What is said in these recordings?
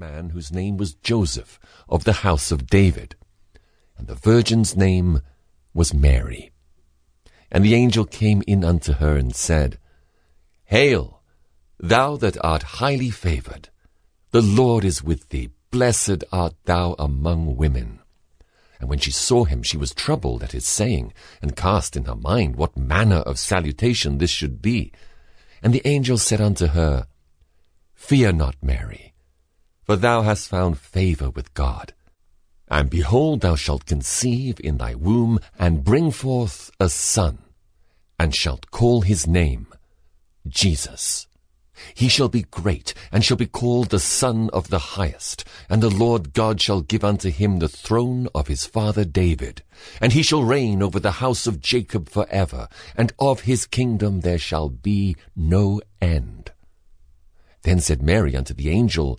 man whose name was Joseph, of the house of David. And the virgin's name was Mary. And the angel came in unto her and said, Hail, thou that art highly favored, the Lord is with thee, blessed art thou among women. And when she saw him, she was troubled at his saying, and cast in her mind what manner of salutation this should be. And the angel said unto her, Fear not, Mary, for thou hast found favor with God. And behold, thou shalt conceive in thy womb, and bring forth a son, and shalt call his name Jesus. He shall be great, and shall be called the Son of the Highest. And the Lord God shall give unto him the throne of his father David. And he shall reign over the house of Jacob for ever, and of his kingdom there shall be no end. Then said Mary unto the angel,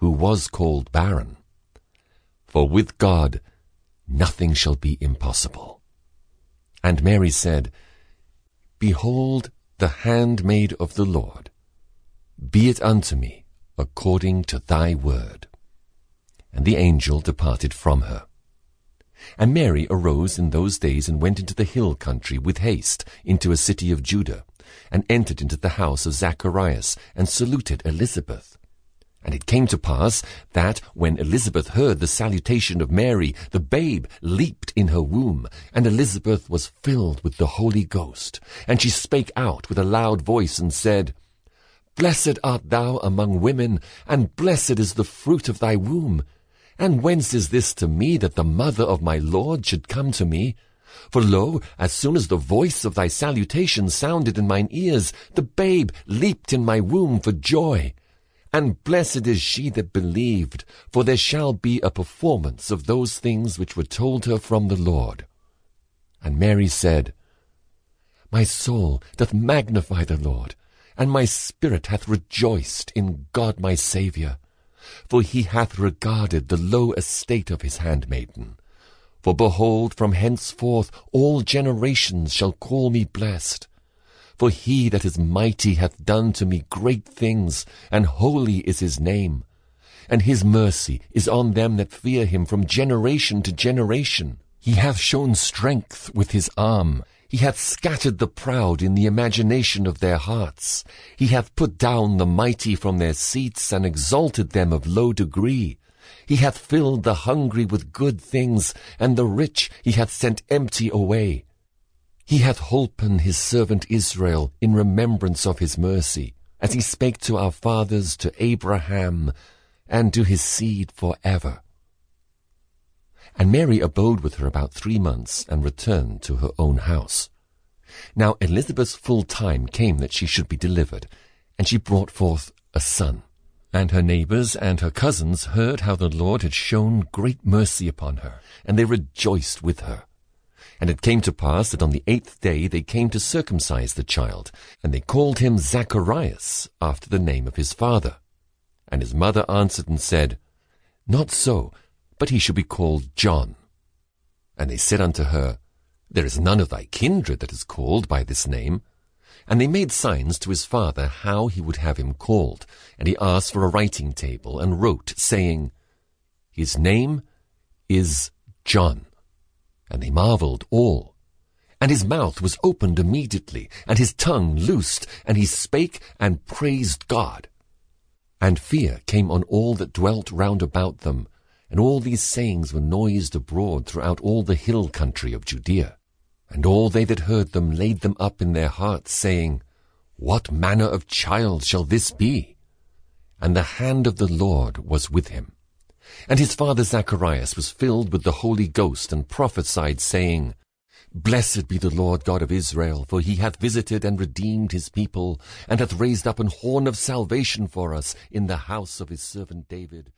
who was called barren. For with God nothing shall be impossible. And Mary said, Behold, the handmaid of the Lord. Be it unto me according to thy word. And the angel departed from her. And Mary arose in those days and went into the hill country with haste into a city of Judah, and entered into the house of Zacharias, and saluted Elizabeth. And it came to pass that when Elizabeth heard the salutation of Mary, the babe leaped in her womb, and Elizabeth was filled with the Holy Ghost. And she spake out with a loud voice and said, Blessed art thou among women, and blessed is the fruit of thy womb. And whence is this to me that the mother of my Lord should come to me? For lo, as soon as the voice of thy salutation sounded in mine ears, the babe leaped in my womb for joy. And blessed is she that believed, for there shall be a performance of those things which were told her from the Lord. And Mary said, My soul doth magnify the Lord, and my spirit hath rejoiced in God my Saviour, for he hath regarded the low estate of his handmaiden. For behold, from henceforth all generations shall call me blessed. For he that is mighty hath done to me great things, and holy is his name. And his mercy is on them that fear him from generation to generation. He hath shown strength with his arm. He hath scattered the proud in the imagination of their hearts. He hath put down the mighty from their seats, and exalted them of low degree. He hath filled the hungry with good things, and the rich he hath sent empty away. He hath holpen his servant Israel in remembrance of his mercy, as he spake to our fathers, to Abraham, and to his seed for ever. And Mary abode with her about three months, and returned to her own house. Now Elizabeth's full time came that she should be delivered, and she brought forth a son. And her neighbors and her cousins heard how the Lord had shown great mercy upon her, and they rejoiced with her. And it came to pass that on the eighth day they came to circumcise the child, and they called him Zacharias, after the name of his father. And his mother answered and said, Not so, but he shall be called John. And they said unto her, There is none of thy kindred that is called by this name. And they made signs to his father how he would have him called. And he asked for a writing table, and wrote, saying, His name is John. And they marveled all. And his mouth was opened immediately, and his tongue loosed, and he spake and praised God. And fear came on all that dwelt round about them, and all these sayings were noised abroad throughout all the hill country of Judea. And all they that heard them laid them up in their hearts, saying, What manner of child shall this be? And the hand of the Lord was with him. And his father Zacharias was filled with the Holy Ghost and prophesied, saying, Blessed be the Lord God of Israel, for he hath visited and redeemed his people, and hath raised up an horn of salvation for us in the house of his servant David